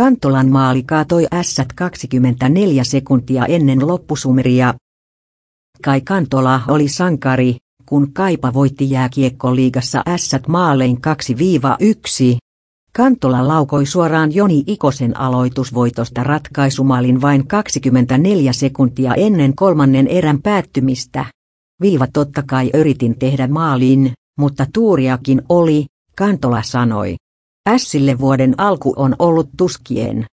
Kantolan maali kaatoi ässät 24 sekuntia ennen loppusumeria. Kai Kantola oli sankari, kun Kaipa voitti jääkiekkoliigassa ässät maalein 2-1. Kantola laukoi suoraan Joni Ikosen aloitusvoitosta ratkaisumaalin vain 24 sekuntia ennen kolmannen erän päättymistä. Viiva totta kai yritin tehdä maalin, mutta tuuriakin oli, Kantola sanoi. Ässille vuoden alku on ollut tuskien.